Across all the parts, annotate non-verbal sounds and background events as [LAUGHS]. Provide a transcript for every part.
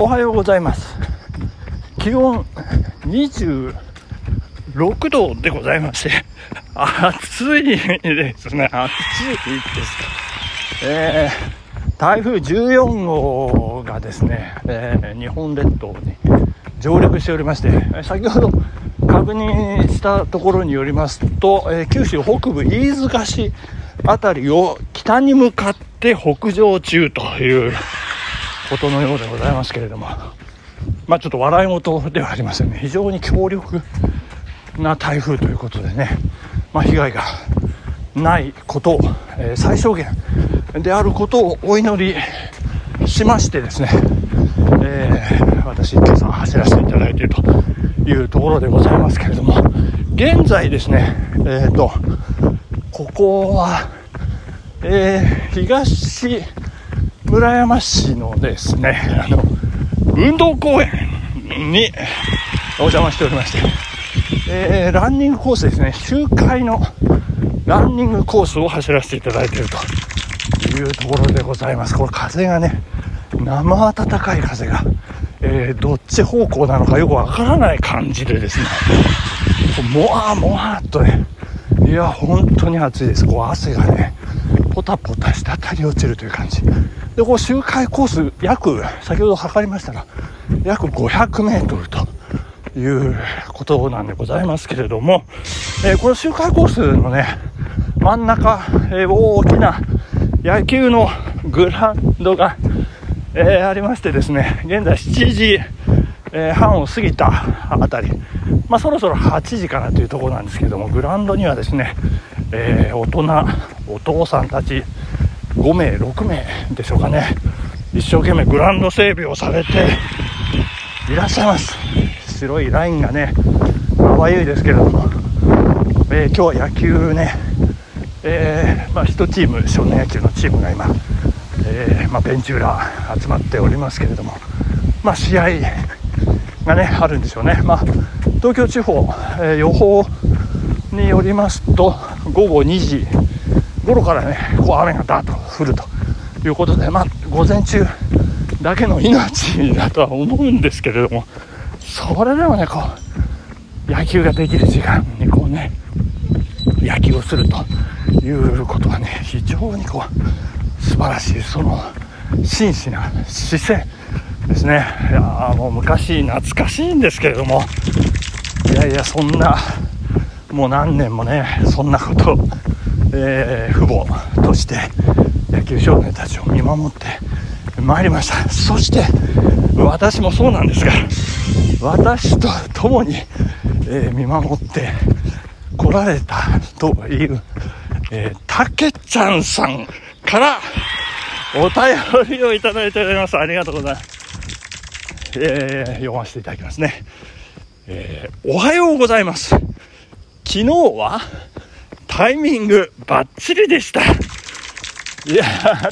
おはようございます。気温26度でございまして [LAUGHS] 暑いですね。暑いですえー、台風14号がですね、えー、日本列島に上陸しておりまして先ほど確認したところによりますと、えー、九州北部飯塚市辺りを北に向かって北上中ということのようでございますけれども、まあ、ちょっと笑い事ではありませんね。非常に強力な台風ということでね、まあ、被害がないことを、えー、最小限であることをお祈りしましてですね、えー、私今朝走らせていただいているというところでございますけれども。現在ですねえっ、ー、とここは、えー、東村山市のですね、あの、運動公園にお邪魔しておりまして、えー、ランニングコースですね、周回のランニングコースを走らせていただいているというところでございます。これ風がね、生暖かい風が、えー、どっち方向なのかよくわからない感じでですね、もわもわっとね、いや、本当に暑いです。こう汗がね、ポタポタ滴り落ちるという感じ。で、こう周回コース約、先ほど測りましたら、約500メートルということなんでございますけれども、えー、この周回コースのね、真ん中、えー、大きな野球のグラウンドが、えー、ありましてですね、現在7時、え半を過ぎたあたり、まあ、そろそろ8時かなというところなんですけども、グラウンドにはですね、え大人、お父さんたち、5名、6名でしょうかね、一生懸命グラウンド整備をされていらっしゃいます。白いラインがね、可愛いですけれども、えー、今日は野球ね、えー、まあ、1チーム、少年野球のチームが今、えー、まあ、ベンチ裏集まっておりますけれども、まあ、試合がね、あるんでしょうね。まあ、東京地方、え予報によりますと、午後2時頃からね、こう雨がダーッと降るということで、まあ、午前中だけの命だとは思うんですけれども、それでもね、こう、野球ができる時間にこうね、野球をするということはね、非常にこう、素晴らしい、その、真摯な姿勢ですね。いやもう昔懐かしいんですけれども、いやいや、そんな、もう何年もね、そんなこと、えー、父母として野球少年たちを見守ってまいりました。そして、私もそうなんですが、私と共に、えー、見守って来られたという、えー、たけちゃんさんからお便りをいただいております。ありがとうございます。えー、読ませていただきますね。えー、おはようございます。昨日はタイミングバッチリでした。いや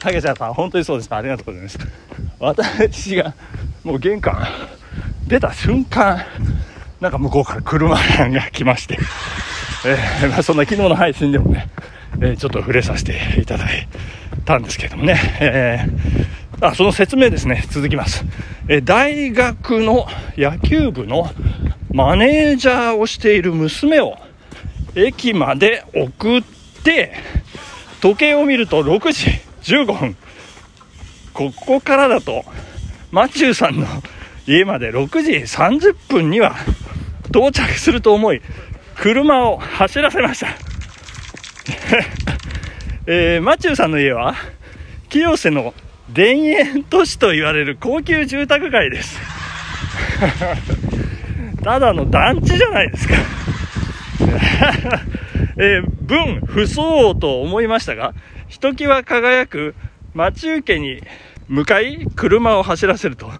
たけちゃんさん、本当にそうです。ありがとうございます。私がもう玄関出た瞬間、なんか向こうから車が来まして、えー、まあ、そんな昨日の配信でもね、えー、ちょっと触れさせていただいたんですけどもね、えー、あその説明ですね、続きます。え大学の野球部のマネージャーをしている娘を駅まで送って、時計を見ると6時15分。ここからだと、マチューさんの家まで6時30分には到着すると思い、車を走らせました。[LAUGHS] えー、マチューさんの家は、清瀬の田園都市と言われる高級住宅街です。[LAUGHS] ただの団地じゃないですか。[LAUGHS] えー、分不相応と思いましたが、ひときわ輝く待ち受けに向かい車を走らせると、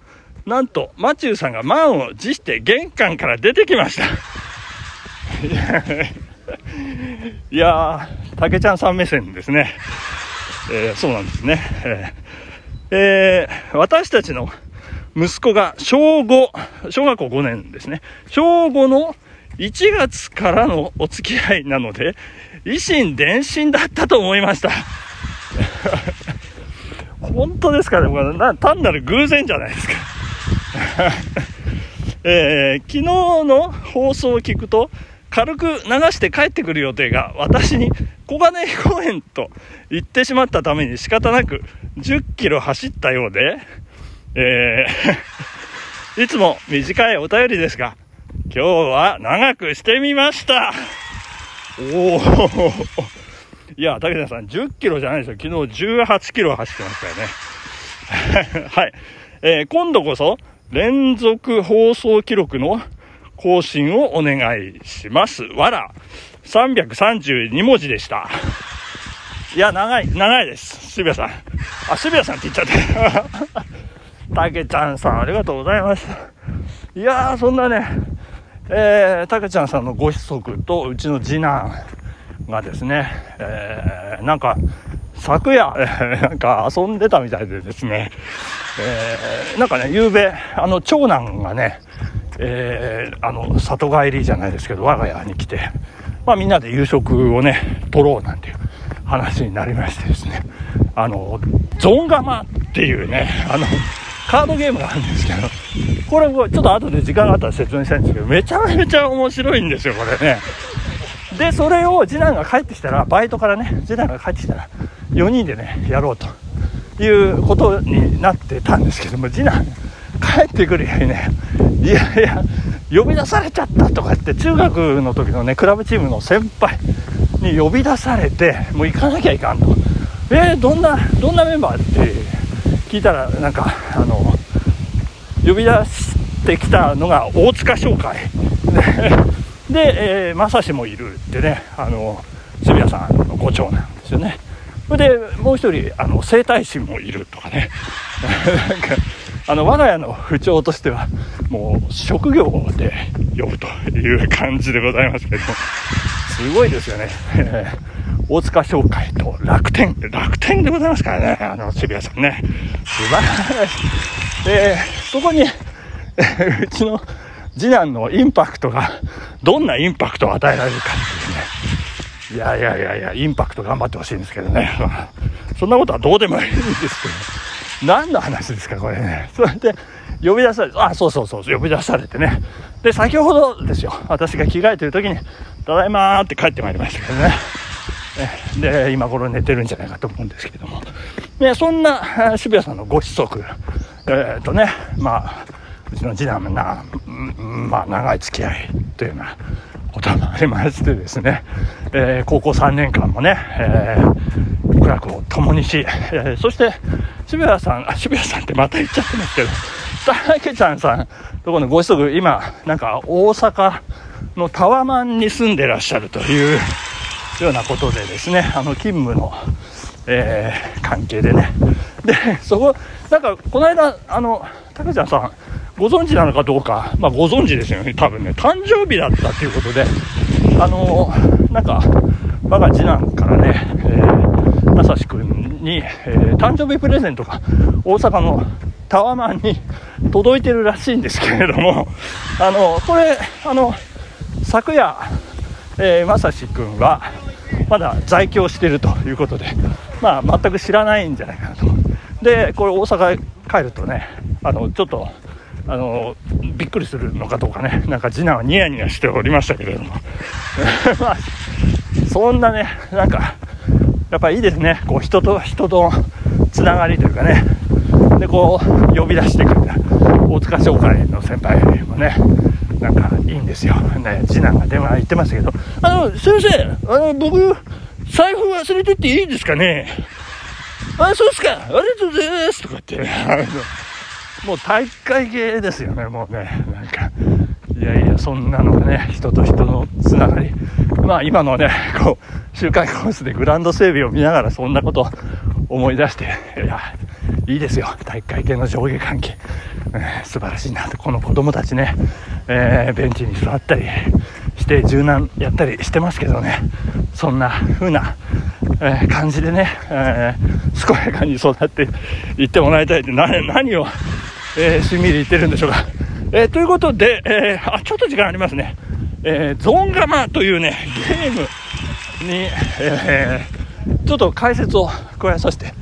なんと、マチューさんが満を持して玄関から出てきました。いやー、竹ちゃんさん目線ですね。えー、そうなんですね。えー、えー、私たちの息子が小5、小学校5年ですね。小5の1月からのお付き合いなので、維新伝心だったと思いました。[LAUGHS] 本当ですかねこれな単なる偶然じゃないですか。[LAUGHS] えー、昨日の放送を聞くと、軽く流して帰ってくる予定が私に小金井公園と言ってしまったために仕方なく10キロ走ったようで、えー [LAUGHS] いつも短いお便りですが、今日は長くしてみましたおおいや、竹田さん10キロじゃないですよ。昨日18キロ走ってましたよね。[LAUGHS] はい。えー、今度こそ連続放送記録の更新をお願いします。わら、332文字でした。いや、長い、長いです。渋谷さん。あ、渋谷さんって言っちゃった。たけちゃんさん、ありがとうございました。いやー、そんなね、えー、たけちゃんさんのご子息とうちの次男がですね、えー、なんか、昨夜、なんか遊んでたみたいでですね、えー、なんかね、夕べ、あの、長男がね、えー、あの、里帰りじゃないですけど、我が家に来て、まあみんなで夕食をね、取ろうなんていう話になりましてですね、あの、ゾンガマっていうね、あの、カードゲームがあるんですけど、これもちょっと後で時間があったら説明したいんですけど、めちゃめちゃ面白いんですよ、これね。で、それを次男が帰ってきたら、バイトからね、次男が帰ってきたら、4人でね、やろうということになってたんですけども、次男、帰ってくるよりね、いやいや、呼び出されちゃったとか言って、中学の時のね、クラブチームの先輩に呼び出されて、もう行かなきゃいかんと。えー、どんな、どんなメンバーって聞いたら、なんか、あの、呼び出してきたのが大塚商会。で、えー、正志もいるってね、あの、渋谷さんのご長男ですよね。それで、もう一人、あの、整体師もいるとかね。なんか、あの、我が家の不調としては、もう、職業で呼ぶという感じでございますけども、すごいですよね。大塚商会と楽天、楽天でございますからね、あの、渋谷さんね。素晴らしい。えー、そこにえ、うちの次男のインパクトが、どんなインパクトを与えられるかっていうね。いやいやいやいや、インパクト頑張ってほしいんですけどね。[LAUGHS] そんなことはどうでもいいんですけど、何の話ですか、これね。それで、呼び出されて、あ、そうそうそう、呼び出されてね。で、先ほどですよ、私が着替えてる時に、ただいまーって帰ってまいりましたけどね。で、今頃寝てるんじゃないかと思うんですけども。で、そんな渋谷さんのご子息、えっ、ー、とね、まあ、うちの次男もな、まあ、長い付き合いというようなこともありましてですね、えー、高校3年間もね、えー、苦楽を共にし、えー、そして渋谷さん、あ、渋谷さんってまた言っちゃってますけど、たけちゃんさんとこのご子息、今、なんか大阪のタワマンに住んでらっしゃるという、ようなことでですね、あの、勤務の、えー、関係でね。で、そこ、なんか、この間、あの、たけちゃんさん、ご存知なのかどうか、まあ、ご存知ですよね、多分ね、誕生日だったっていうことで、あの、なんか、我が次男からね、えー、まさしくんに、えー、誕生日プレゼントが大阪のタワマンに届いてるらしいんですけれども、あの、これ、あの、昨夜、えー、まさしくんは、まだ在京しているということで、まあ、全く知らないんじゃないかなと。で、これ大阪帰るとね、あの、ちょっと、あの、びっくりするのかどうかね、なんか次男はニヤニヤしておりましたけれども。[LAUGHS] まあ、そんなね、なんか、やっぱりいいですね、こう人と人とつながりというかね、で、こう、呼び出してくれた大塚商会の先輩もね、なんかいいんですよ。ね、次男が電話言ってましたけど、あの、すいません、あの、僕、財布忘れてっていいですかね？あ、そうですかありがとうございますとかって、あの、もう大会系ですよね、もうね、なんか。いやいや、そんなのがね、人と人のつながり。まあ今のね、こう、周回コースでグラウンド整備を見ながらそんなことを思い出して、いや、いいですよ、体育会系の上下関係。素晴らしいなと、この子供たちね、えー、ベンチに座ったりして柔軟やったりしてますけどね、そんな風な、えー、感じでね、えー、健やかに育っていってもらいたいって何何を、えー、しんみり言ってるんでしょうか。えー、ということで、えー、あ、ちょっと時間ありますね。えー、ゾンガマというね、ゲームに、えー、ちょっと解説を加えさせて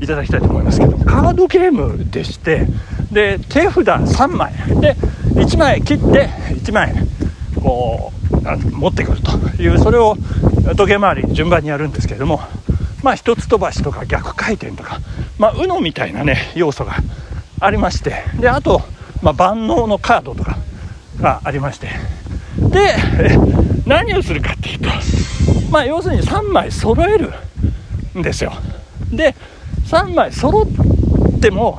いただきたいと思いますけどカードゲームでしてで手札3枚で1枚切って1枚こう持ってくるというそれを時計回り順番にやるんですけれどもまあ一つ飛ばしとか逆回転とかまあ UNO みたいなね要素がありましてであと、まあ、万能のカードとかがありましてで [LAUGHS] 何をするかっていうとまあ要するに3枚揃えるんですよ。で3枚揃っても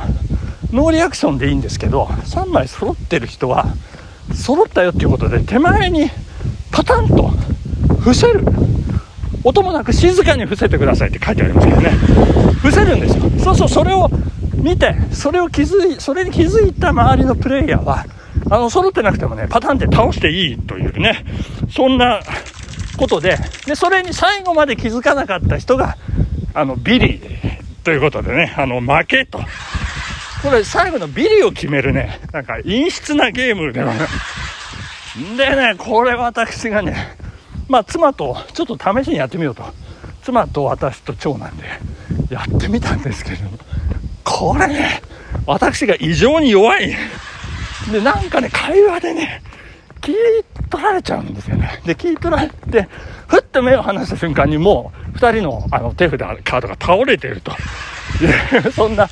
ノーリアクションでいいんですけど3枚揃ってる人は揃ったよっていうことで手前にパタンと伏せる。音もなく静かに伏せてくださいって書いてありますけどね。伏せるんですよ。そうそうそれを見てそれを気づいそれに気づいた周りのプレイヤーはあの揃ってなくてもねパタンって倒していいというねそんなことででそれに最後まで気づかなかった人があのビリーということでねあの負けと。これ最後のビリを決めるね。なんか陰湿なゲームでは。でねこれ私がねまあ妻とちょっと試しにやってみようと。妻と私と長男で。やってみたんですけれど。もこれね私が異常に弱い。でなんかね会話でね聞い取られちゃうんですよね。で聞い取られてふっと目を離した瞬間にもう2人のあの手札カードが倒れていると。いうそんな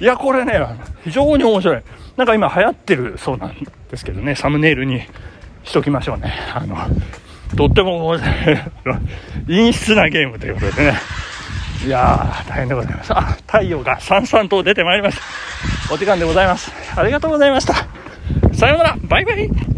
いやこれね非常に面白いなんか今流行ってるそうなんですけどねサムネイルにしときましょうねあのとっても陰湿なゲームということでね。いやー、大変でございます。あ、太陽がさんさんと出てまいりました。お時間でございます。ありがとうございました。さようなら、バイバイ。